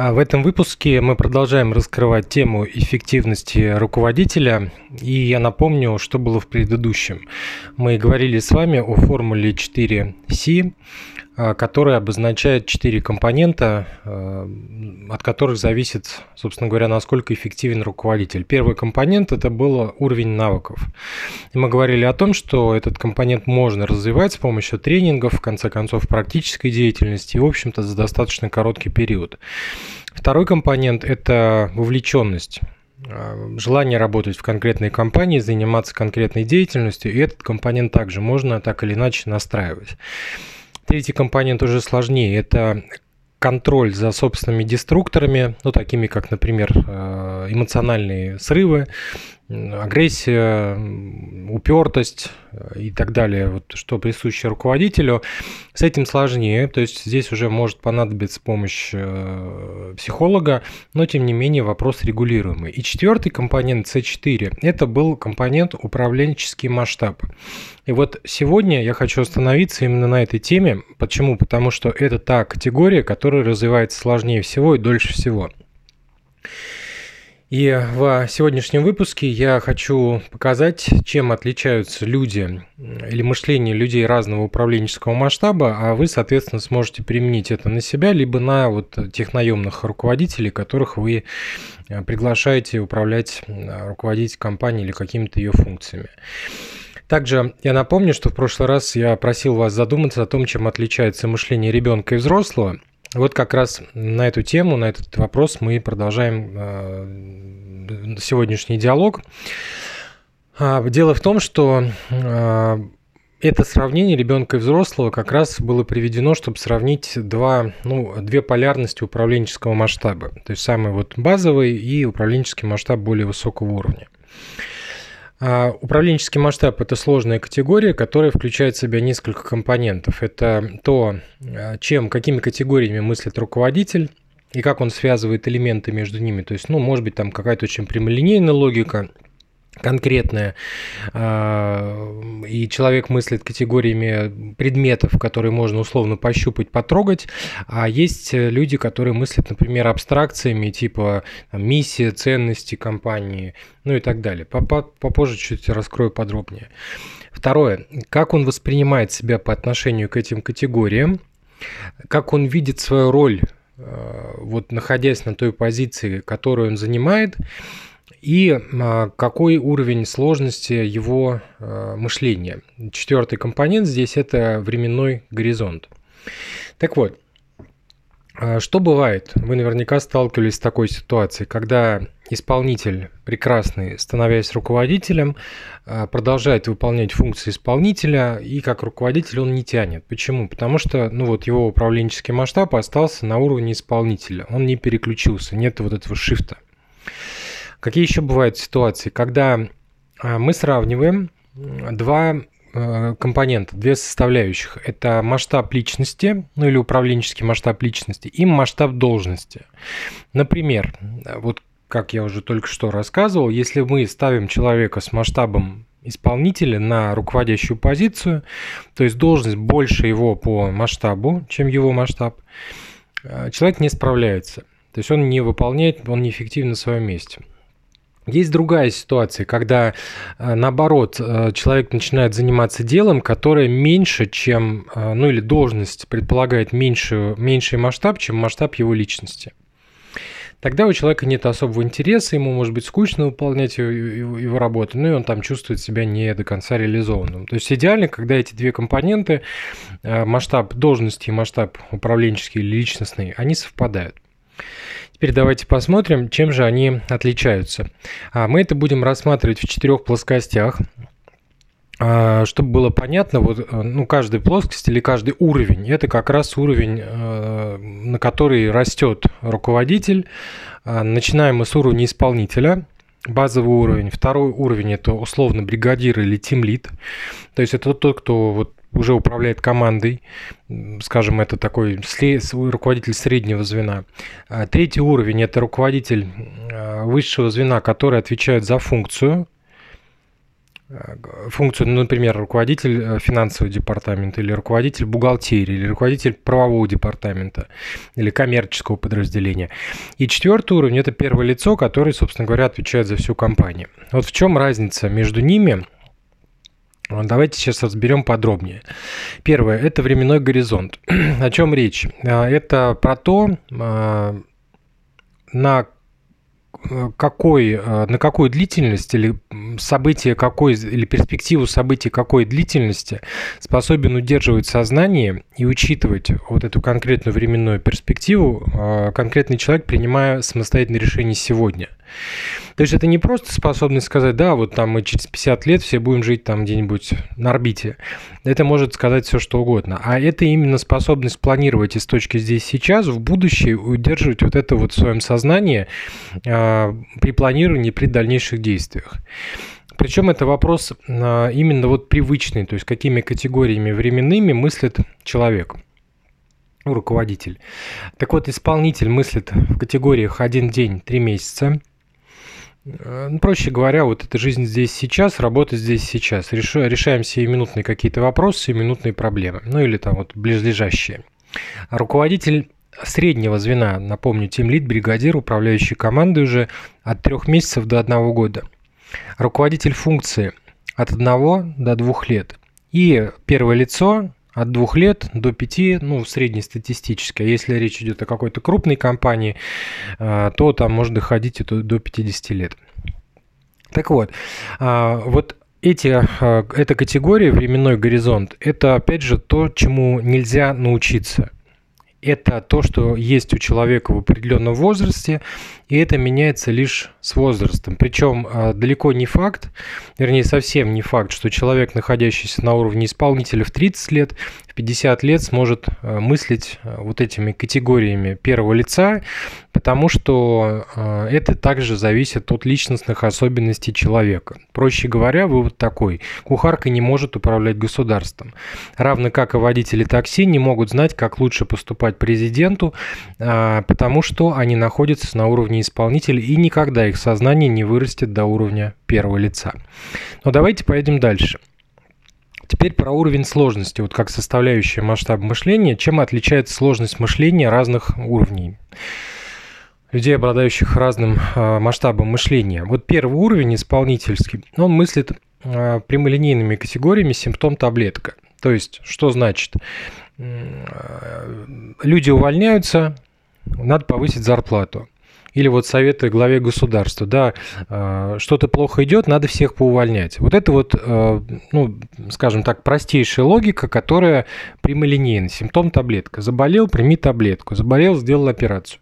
А в этом выпуске мы продолжаем раскрывать тему эффективности руководителя. И я напомню, что было в предыдущем. Мы говорили с вами о формуле 4C, а, которая обозначает четыре компонента, а, от которых зависит, собственно говоря, насколько эффективен руководитель. Первый компонент – это был уровень навыков. И мы говорили о том, что этот компонент можно развивать с помощью тренингов, в конце концов, практической деятельности и, в общем-то, за достаточно короткий период. Второй компонент – это вовлеченность а, желание работать в конкретной компании, заниматься конкретной деятельностью, и этот компонент также можно так или иначе настраивать. Третий компонент уже сложнее. Это контроль за собственными деструкторами, ну, такими как, например, э, эмоциональные срывы, агрессия, упертость э, и так далее, вот, что присуще руководителю, с этим сложнее. То есть здесь уже может понадобиться помощь э, психолога, но тем не менее вопрос регулируемый. И четвертый компонент C4 – это был компонент управленческий масштаб. И вот сегодня я хочу остановиться именно на этой теме. Почему? Потому что это та категория, которая развивается сложнее всего и дольше всего. И в сегодняшнем выпуске я хочу показать, чем отличаются люди или мышление людей разного управленческого масштаба, а вы, соответственно, сможете применить это на себя, либо на вот тех наемных руководителей, которых вы э, приглашаете управлять, руководить компанией или какими-то ее функциями. Также я напомню, что в прошлый раз я просил вас задуматься о том, чем отличается мышление ребенка и взрослого. Вот как раз на эту тему, на этот вопрос мы продолжаем э, сегодняшний диалог. А, дело в том, что э, это сравнение ребенка и взрослого как раз было приведено, чтобы сравнить два, ну, две полярности управленческого масштаба. То есть самый вот базовый и управленческий масштаб более высокого уровня. А, управленческий масштаб – это сложная категория, которая включает в себя несколько компонентов. Это то, а, чем, какими категориями мыслит руководитель, и как он связывает элементы между ними. То есть, ну, может быть, там какая-то очень прямолинейная логика – конкретное, а, и человек мыслит категориями предметов, которые можно условно пощупать, потрогать, а есть люди, которые мыслят, например, абстракциями типа там, миссия, ценности компании, ну и так далее. Попозже чуть раскрою подробнее. Второе. Как он воспринимает себя по отношению к этим категориям, как он видит свою роль, а, вот находясь на той позиции, которую он занимает, и а, какой уровень сложности его а, мышления. Четвертый компонент здесь это временной горизонт. Так вот, а, что бывает? Вы наверняка сталкивались с такой ситуацией, когда исполнитель прекрасный, становясь руководителем, продолжает выполнять функции исполнителя, и как руководитель он не тянет. Почему? Потому что ну вот его управленческий масштаб остался на уровне исполнителя. Он не переключился, нет вот этого шифта. Какие еще бывают ситуации, когда а, мы сравниваем два а, компонента, две составляющих. Это масштаб личности, ну или управленческий масштаб личности, и масштаб должности. Например, вот как я уже только что рассказывал, если мы ставим человека с масштабом исполнителя на руководящую позицию, то есть должность больше его по масштабу, чем его масштаб, а, человек не справляется. То есть он не выполняет, он неэффективен на своем месте. Есть другая ситуация, когда э, наоборот э, человек начинает заниматься делом, которое меньше, чем, э, ну или должность предполагает меньшую, меньший масштаб, чем масштаб его личности. Тогда у человека нет особого интереса, ему может быть скучно выполнять его, его работу, ну и он там чувствует себя не до конца реализованным. То есть идеально, когда эти две компоненты, масштаб должности и масштаб управленческий или личностный, они совпадают. Теперь давайте посмотрим, чем же они отличаются. А Мы это будем рассматривать в четырех плоскостях. А, чтобы было понятно, вот, э, ну, каждая плоскость или каждый уровень – это как раз уровень, э, на который растет руководитель. А, начинаем мы с уровня исполнителя, базовый уровень. Второй уровень – это условно бригадир или тимлит. То есть это тот, кто вот уже управляет командой, скажем, это такой руководитель среднего звена. А третий уровень – это руководитель а, высшего звена, который отвечает за функцию. функцию, ну, например, руководитель э, финансового департамента или руководитель бухгалтерии или руководитель правового департамента или коммерческого подразделения. И четвертый уровень – это первое лицо, которое, собственно говоря, отвечает за всю компанию. Вот в чем разница между ними – Давайте сейчас разберем подробнее. Первое – это временной горизонт. О чем речь? А, это про то, а, на какой, э, на какую длительность или событие какой, или перспективу событий какой длительности способен удерживать сознание и учитывать вот эту конкретную временную перспективу э, конкретный человек, принимая самостоятельное решение сегодня. То есть это не просто способность сказать, да, вот там мы через 50 лет все будем жить там где-нибудь на орбите. Это может сказать все что угодно. А это именно способность планировать из точки здесь сейчас в будущее, удерживать вот это вот в своем сознании э, при планировании, при дальнейших действиях. Причем это вопрос э, именно вот привычный, то есть какими категориями временными мыслит человек руководитель. Так вот, исполнитель мыслит в категориях один день, три месяца, ну, проще говоря, вот эта жизнь здесь сейчас, работа здесь сейчас. решаем сиюминутные какие-то вопросы, сиюминутные проблемы. Ну или там вот близлежащие. руководитель среднего звена, напомню, тимлид, бригадир, управляющий командой уже от трех месяцев до одного года. Руководитель функции от одного до двух лет. И первое лицо от двух лет до пяти, ну, среднестатистически. А если речь идет о какой-то крупной компании, э, то там можно доходить до, до 50 лет. Так вот, а, вот эти, э, эта категория, временной горизонт, это опять же то, чему нельзя научиться. Это то, что есть у человека в определенном возрасте, и это меняется лишь с возрастом. Причем а, далеко не факт, вернее совсем не факт, что человек, находящийся на уровне исполнителя в 30 лет, в 50 лет сможет а, мыслить а, вот этими категориями первого лица, потому что это также зависит от личностных особенностей человека. Проще говоря, вывод такой. Кухарка не может управлять государством. Равно как и водители такси не могут знать, как лучше поступать президенту, потому что они находятся на уровне исполнителя и никогда их сознание не вырастет до уровня первого лица. Но давайте поедем дальше. Теперь про уровень сложности, вот как составляющая масштаб мышления, чем отличается сложность мышления разных уровней людей, обладающих разным э, масштабом мышления. Вот первый уровень исполнительский, он мыслит э, прямолинейными категориями симптом таблетка. То есть, что значит? Э, люди увольняются, надо повысить зарплату. Или вот советы главе государства, да, э, что-то плохо идет, надо всех поувольнять. Вот это вот, э, ну, скажем так, простейшая логика, которая прямолинейна. Симптом таблетка. Заболел, прими таблетку. Заболел, сделал операцию.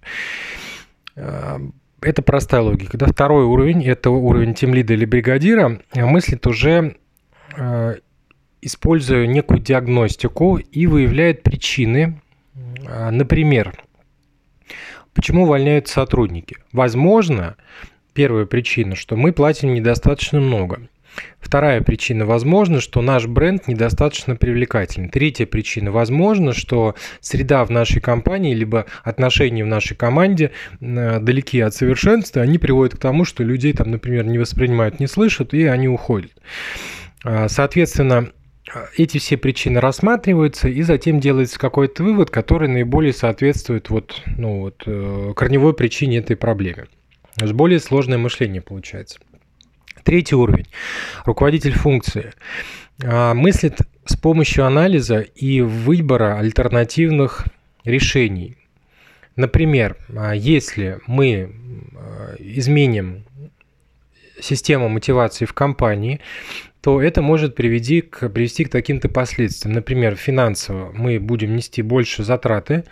Э, это простая логика. Да? Второй уровень, это уровень тимлида или бригадира, мыслит уже используя некую диагностику и выявляет причины. Например, Почему увольняют сотрудники? Возможно, первая причина, что мы платим недостаточно много. Вторая причина, возможно, что наш бренд недостаточно привлекательный. Третья причина, возможно, что среда в нашей компании, либо отношения в нашей команде э, далеки от совершенства, они приводят к тому, что людей там, например, не воспринимают, не слышат, и они уходят. А, соответственно, эти все причины рассматриваются, и затем делается какой-то вывод, который наиболее соответствует вот, ну, вот, э, корневой причине этой проблемы. Более сложное мышление получается. Третий уровень. Руководитель функции. А, мыслит с помощью анализа и выбора альтернативных решений. Например, а, если мы а, изменим систему мотивации в компании, то это может привести к, привести к таким-то последствиям. Например, финансово мы будем нести больше затраты,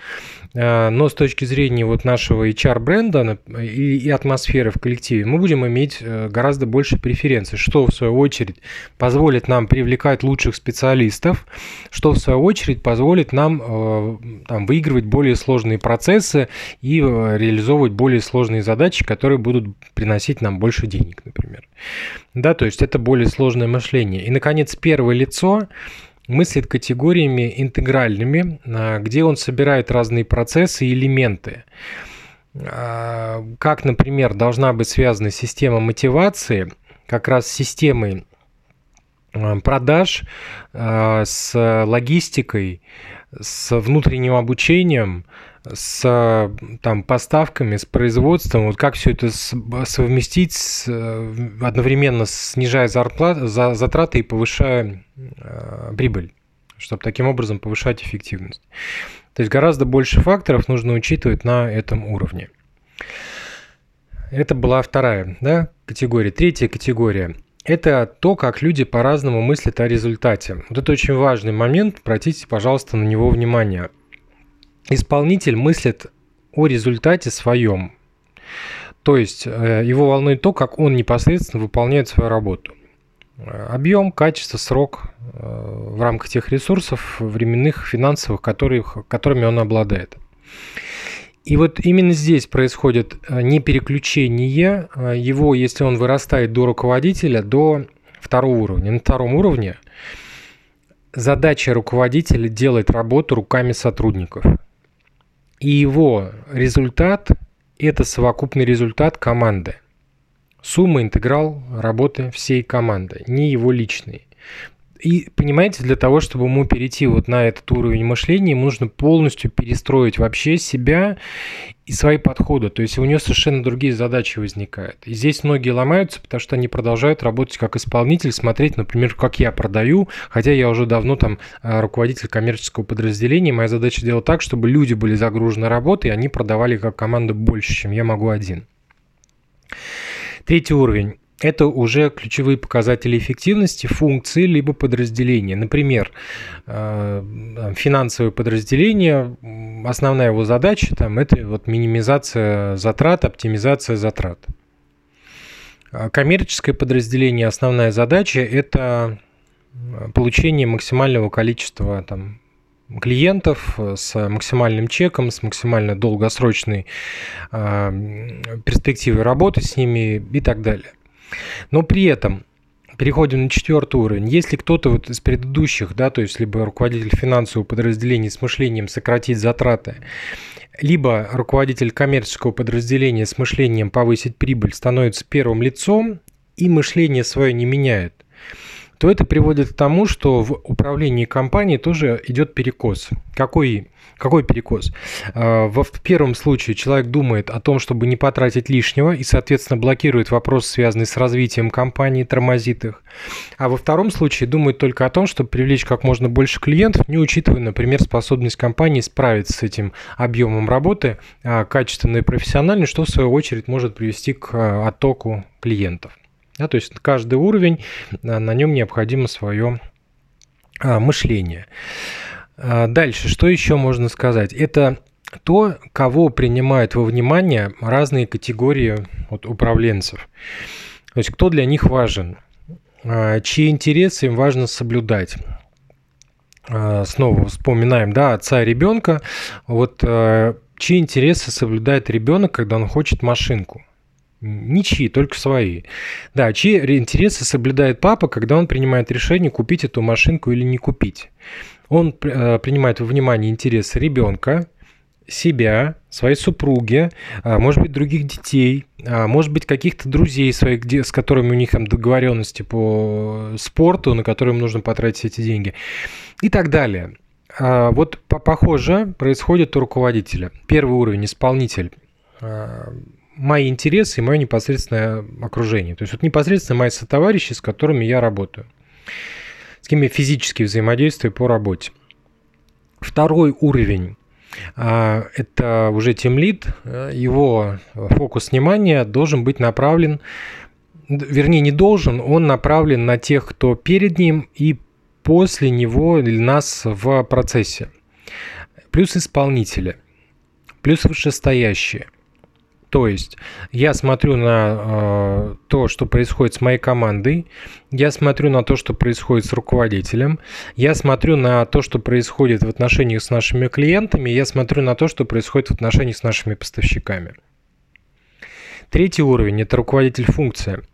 э, но с точки зрения вот нашего HR-бренда и, атмосферы в коллективе мы будем иметь э, гораздо больше преференций, что в свою очередь позволит нам привлекать лучших специалистов, что в свою очередь позволит нам э, там, выигрывать более сложные процессы и реализовывать более сложные задачи, которые будут приносить нам больше денег, например. Да, то есть это более сложное мышление. И, наконец, первое лицо мыслит категориями интегральными, а, где он собирает разные процессы и элементы. А, как, например, должна быть связана система мотивации как раз с системой э, продаж, с логистикой, с внутренним обучением, с там, поставками, с производством, вот как все это совместить с, одновременно снижая зарплат, за, затраты и повышая э, прибыль, чтобы таким образом повышать эффективность. То есть гораздо больше факторов нужно учитывать на этом уровне. Это была вторая да, категория. Третья категория – это то, как люди по-разному мыслят о результате. Вот это очень важный момент, обратите, пожалуйста, на него внимание. Исполнитель мыслит о результате своем. То есть э, его волнует то, как он непосредственно выполняет свою работу. Объем, качество, срок э, в рамках тех ресурсов временных, финансовых, которых, которыми он обладает. И вот именно здесь происходит э, не переключение э, его, если он вырастает до руководителя, до второго уровня. На втором уровне задача руководителя делать работу руками сотрудников. И его результат – это совокупный результат команды. Сумма, интеграл работы всей команды, не его личный. И понимаете, для того, чтобы ему перейти вот на этот уровень мышления, ему нужно полностью перестроить вообще себя и свои подходы. То есть у него совершенно другие задачи возникают. И здесь многие ломаются, потому что они продолжают работать как исполнитель, смотреть, например, как я продаю, хотя я уже давно там а, руководитель коммерческого подразделения. Моя задача делать так, чтобы люди были загружены работой, и они продавали как команда больше, чем я могу один. Третий уровень это уже ключевые показатели эффективности функции либо подразделения. Например, э, финансовое подразделение, основная его задача там, это вот минимизация затрат, оптимизация затрат. А коммерческое подразделение, основная задача – это получение максимального количества там, клиентов с максимальным чеком, с максимально долгосрочной э, перспективой работы с ними и так далее. Но при этом переходим на четвертый уровень. Если кто-то вот из предыдущих, да, то есть либо руководитель финансового подразделения с мышлением сократить затраты, либо руководитель коммерческого подразделения с мышлением повысить прибыль становится первым лицом и мышление свое не меняет, то это приводит к тому, что в управлении компанией тоже идет перекос. Какой, какой перекос? А, в первом случае человек думает о том, чтобы не потратить лишнего и, соответственно, блокирует вопрос, связанный с развитием компании, тормозит их. А во втором случае думает только о том, чтобы привлечь как можно больше клиентов, не учитывая, например, способность компании справиться с этим объемом работы а, качественно и профессионально, что в свою очередь может привести к а, оттоку клиентов. Да, то есть каждый уровень, а, на нем необходимо свое а, мышление. А, дальше, что еще можно сказать? Это то, кого принимают во внимание разные категории вот, управленцев. То есть кто для них важен, чьи интересы им важно соблюдать. Снова вспоминаем, да, отца и ребенка. Вот чьи интересы соблюдает ребенок, когда он хочет машинку. Ничьи, только свои. Да, чьи интересы соблюдает папа, когда он принимает решение, купить эту машинку или не купить. Он э, принимает во внимание интересы ребенка, себя, своей супруги, а, может быть, других детей, а, может быть, каких-то друзей своих, с которыми у них там договоренности по спорту, на которые им нужно потратить эти деньги и так далее. А, вот похоже происходит у руководителя. Первый уровень – исполнитель мои интересы и мое непосредственное окружение. То есть вот непосредственно мои сотоварищи, с которыми я работаю, с кем я физически взаимодействую по работе. Второй уровень а, это уже тимлид, его фокус внимания должен быть направлен, вернее не должен, он направлен на тех, кто перед ним и после него или нас в процессе. Плюс исполнители, плюс вышестоящие. То есть я смотрю на э, то, что происходит с моей командой, я смотрю на то, что происходит с руководителем, я смотрю на то, что происходит в отношениях с нашими клиентами, я смотрю на то, что происходит в отношениях с нашими поставщиками. Третий уровень – это руководитель функция.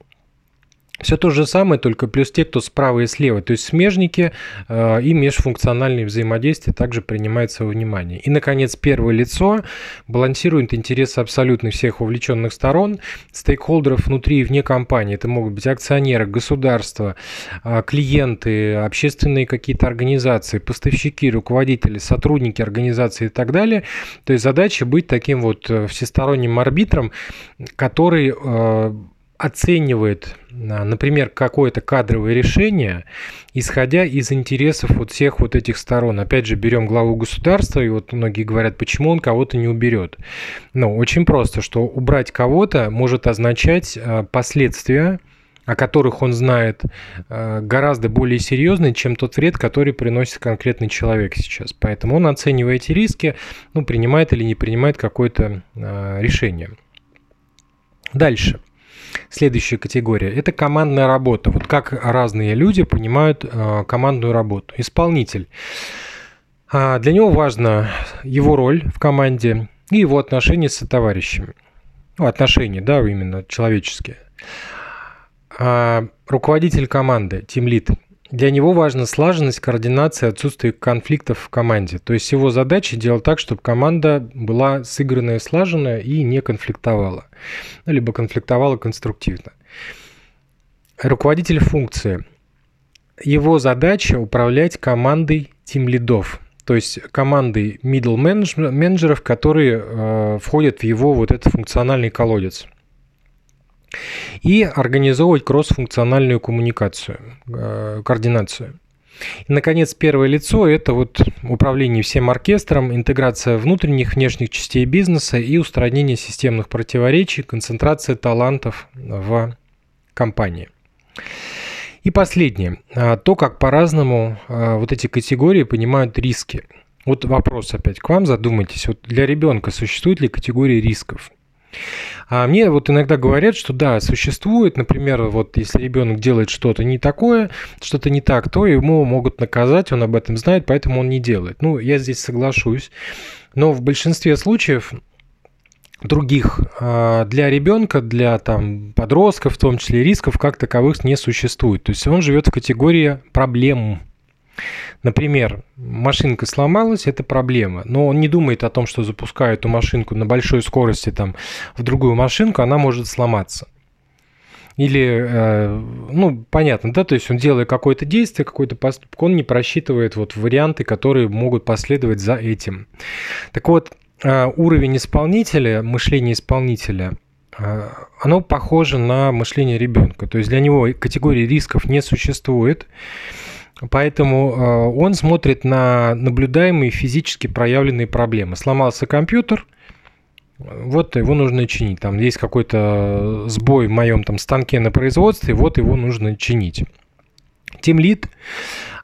Все то же самое, только плюс те, кто справа и слева. То есть смежники э, и межфункциональные взаимодействия также принимаются во внимание. И, наконец, первое лицо балансирует интересы абсолютно всех вовлеченных сторон, стейкхолдеров внутри и вне компании. Это могут быть акционеры, государства, э, клиенты, общественные какие-то организации, поставщики, руководители, сотрудники организации и так далее. То есть задача быть таким вот э, всесторонним арбитром, который э, оценивает, а, например, какое-то кадровое решение, исходя из интересов вот всех вот этих сторон. Опять же, берем главу государства, и вот многие говорят, почему он кого-то не уберет. Ну, очень просто, что убрать кого-то может означать а, последствия, о которых он знает, а, гораздо более серьезные, чем тот вред, который приносит конкретный человек сейчас. Поэтому он, оценивая эти риски, ну, принимает или не принимает какое-то решение. Дальше. Следующая категория – это командная работа. Вот как разные люди понимают э, командную работу. Исполнитель. А для него важна его роль в команде и его отношения с товарищами. Ну, отношения, да, именно человеческие. А руководитель команды, тимлит – для него важна слаженность, координация, отсутствие конфликтов в команде. То есть его задача делать так, чтобы команда была сыгранная, слаженная и не конфликтовала. Ну, либо конфликтовала конструктивно. Руководитель функции. Его задача управлять командой тим-лидов. То есть командой middle менеджеров, которые э, входят в его вот этот функциональный колодец – и организовывать кроссфункциональную коммуникацию, э, координацию. И, наконец, первое лицо – это вот управление всем оркестром, интеграция внутренних, внешних частей бизнеса и устранение системных противоречий, концентрация талантов в компании. И последнее. А, то, как по-разному а, вот эти категории понимают риски. Вот вопрос опять к вам, задумайтесь. Вот для ребенка существует ли категория рисков? А мне вот иногда говорят, что да, существует, например, вот если ребенок делает что-то не такое, что-то не так, то ему могут наказать, он об этом знает, поэтому он не делает. Ну, я здесь соглашусь. Но в большинстве случаев других а, для ребенка, для там, подростков, в том числе рисков, как таковых не существует. То есть он живет в категории проблем. Например, машинка сломалась, это проблема, но он не думает о том, что запуская эту машинку на большой скорости там, в другую машинку, она может сломаться. Или, э, ну, понятно, да, то есть он делает какое-то действие, какой-то поступок, он не просчитывает вот варианты, которые могут последовать за этим. Так вот, э, уровень исполнителя, мышление исполнителя, э, оно похоже на мышление ребенка. То есть для него категории рисков не существует. Поэтому э, он смотрит на наблюдаемые физически проявленные проблемы. Сломался компьютер, вот его нужно чинить. Там есть какой-то сбой в моем там станке на производстве, вот его нужно чинить. Тимлит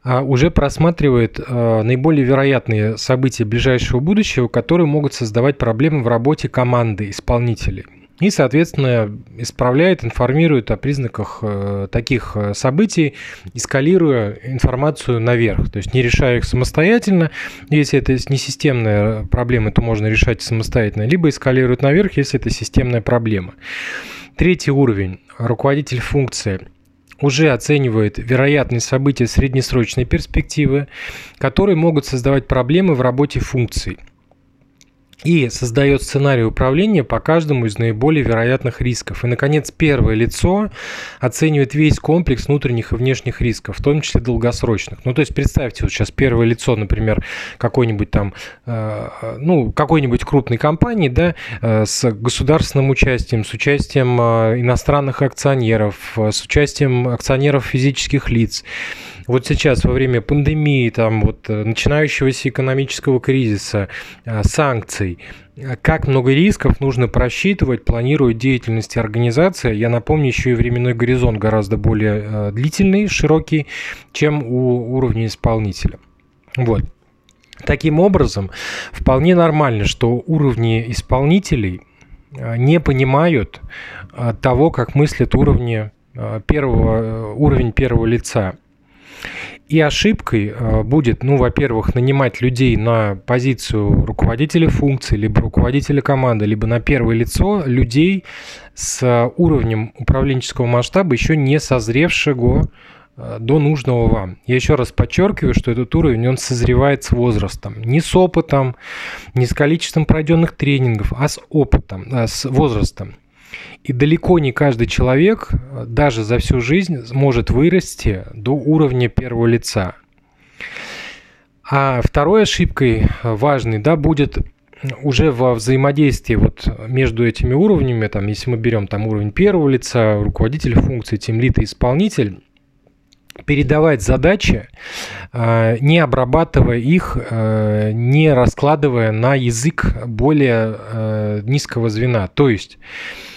э, уже просматривает э, наиболее вероятные события ближайшего будущего, которые могут создавать проблемы в работе команды исполнителей и, соответственно, исправляет, информирует о признаках э, таких э, событий, эскалируя информацию наверх, то есть не решая их самостоятельно, если это не системная проблема, то можно решать самостоятельно, либо эскалирует наверх, если это системная проблема. Третий уровень, руководитель функции – уже оценивает вероятные события среднесрочной перспективы, которые могут создавать проблемы в работе функций – и создает сценарий управления по каждому из наиболее вероятных рисков. И, наконец, первое лицо оценивает весь комплекс внутренних и внешних рисков, в том числе долгосрочных. Ну, то есть представьте, вот сейчас первое лицо, например, какой-нибудь там, э, ну, какой-нибудь крупной компании, да, э, с государственным участием, с участием э, иностранных акционеров, с участием акционеров физических лиц вот сейчас во время пандемии, там вот э, начинающегося экономического кризиса, э, санкций, э, как много рисков нужно просчитывать, планировать деятельность организации. Я напомню, еще и временной горизонт гораздо более длительный, широкий, чем у уровня исполнителя. Вот. Таким образом, вполне нормально, что уровни исполнителей не понимают того, как мыслят уровни первого, уровень первого лица. И ошибкой э, будет, ну, во-первых, нанимать людей на позицию руководителя функции, либо руководителя команды, либо на первое лицо людей с уровнем управленческого масштаба, еще не созревшего э, до нужного вам. Я еще раз подчеркиваю, что этот уровень, он созревает с возрастом. Не с опытом, не с количеством пройденных тренингов, а с опытом, с возрастом. И далеко не каждый человек даже за всю жизнь может вырасти до уровня первого лица. А второй ошибкой важной да, будет уже во взаимодействии вот между этими уровнями, там, если мы берем там уровень первого лица, руководитель функции, тимлит и исполнитель, передавать задачи, а, не обрабатывая их, а, не раскладывая на язык более низкого звена. То есть Э,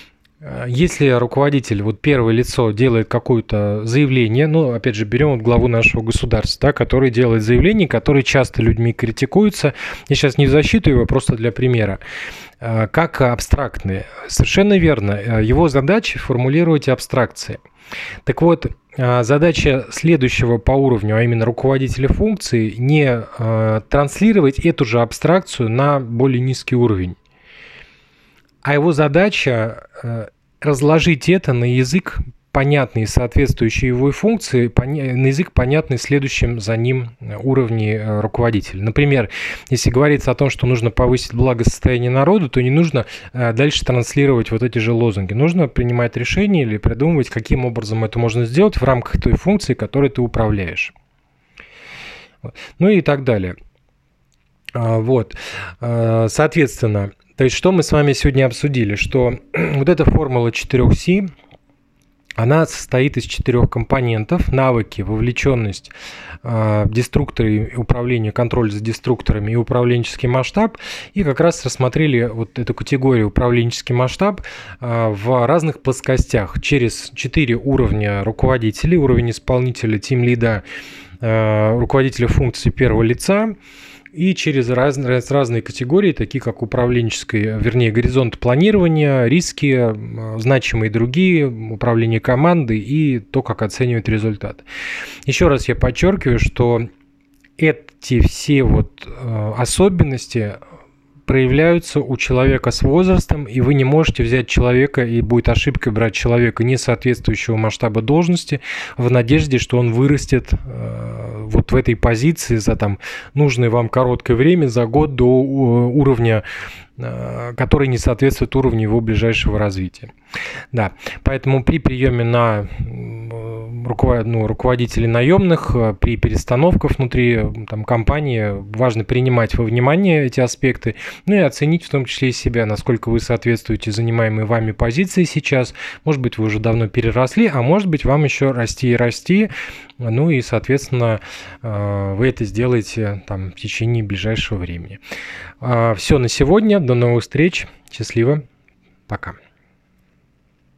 если руководитель, вот первое лицо делает какое-то заявление, ну, опять же, берем вот главу нашего государства, да, который делает заявление, которые часто людьми критикуются. Я сейчас не в защиту его, просто для примера. Э, как абстрактные. Совершенно верно. Его задача формулировать абстракции. Так вот, задача следующего по уровню, а именно руководителя функции, не транслировать эту же абстракцию на более низкий уровень а его задача э, разложить это на язык, понятный соответствующий его функции, на язык, понятный следующим за ним э, уровне э, руководителя. Например, если говорится о том, что нужно повысить благосостояние народа, то не нужно дальше транслировать вот эти же лозунги. Нужно принимать решение или придумывать, каким образом это можно сделать в рамках той функции, которой ты управляешь. Ну и так далее. А, вот. Соответственно, то есть что мы с вами сегодня обсудили? Что вот эта формула 4C, она состоит из четырех компонентов. Навыки, вовлеченность, э, деструкторы, управление, контроль за деструкторами и управленческий масштаб. И как раз рассмотрели вот эту категорию управленческий масштаб э, в разных плоскостях. Через четыре уровня руководителей. Уровень исполнителя, тим-лида, э, руководителя функции первого лица – и через раз, раз, разные категории, такие как управленческое, вернее, горизонт планирования, риски, значимые другие, управление командой и то, как оценивать результат. Еще раз я подчеркиваю, что эти все вот э, особенности проявляются у человека с возрастом, и вы не можете взять человека, и будет ошибкой брать человека не соответствующего масштаба должности в надежде, что он вырастет э, вот в этой позиции за там нужное вам короткое время, за год до уровня Э, который не соответствует уровню его ближайшего развития. Да, поэтому при приеме на ну, руководителей наемных, э, при перестановках внутри там, компании важно принимать во внимание эти аспекты, ну и оценить в том числе и себя, насколько вы соответствуете занимаемой вами позиции сейчас. Может быть, вы уже давно переросли, а может быть, вам еще расти и расти, ну и, соответственно, э, вы это сделаете там, в течение ближайшего времени. Все на сегодня. До новых встреч. Счастливо. Пока.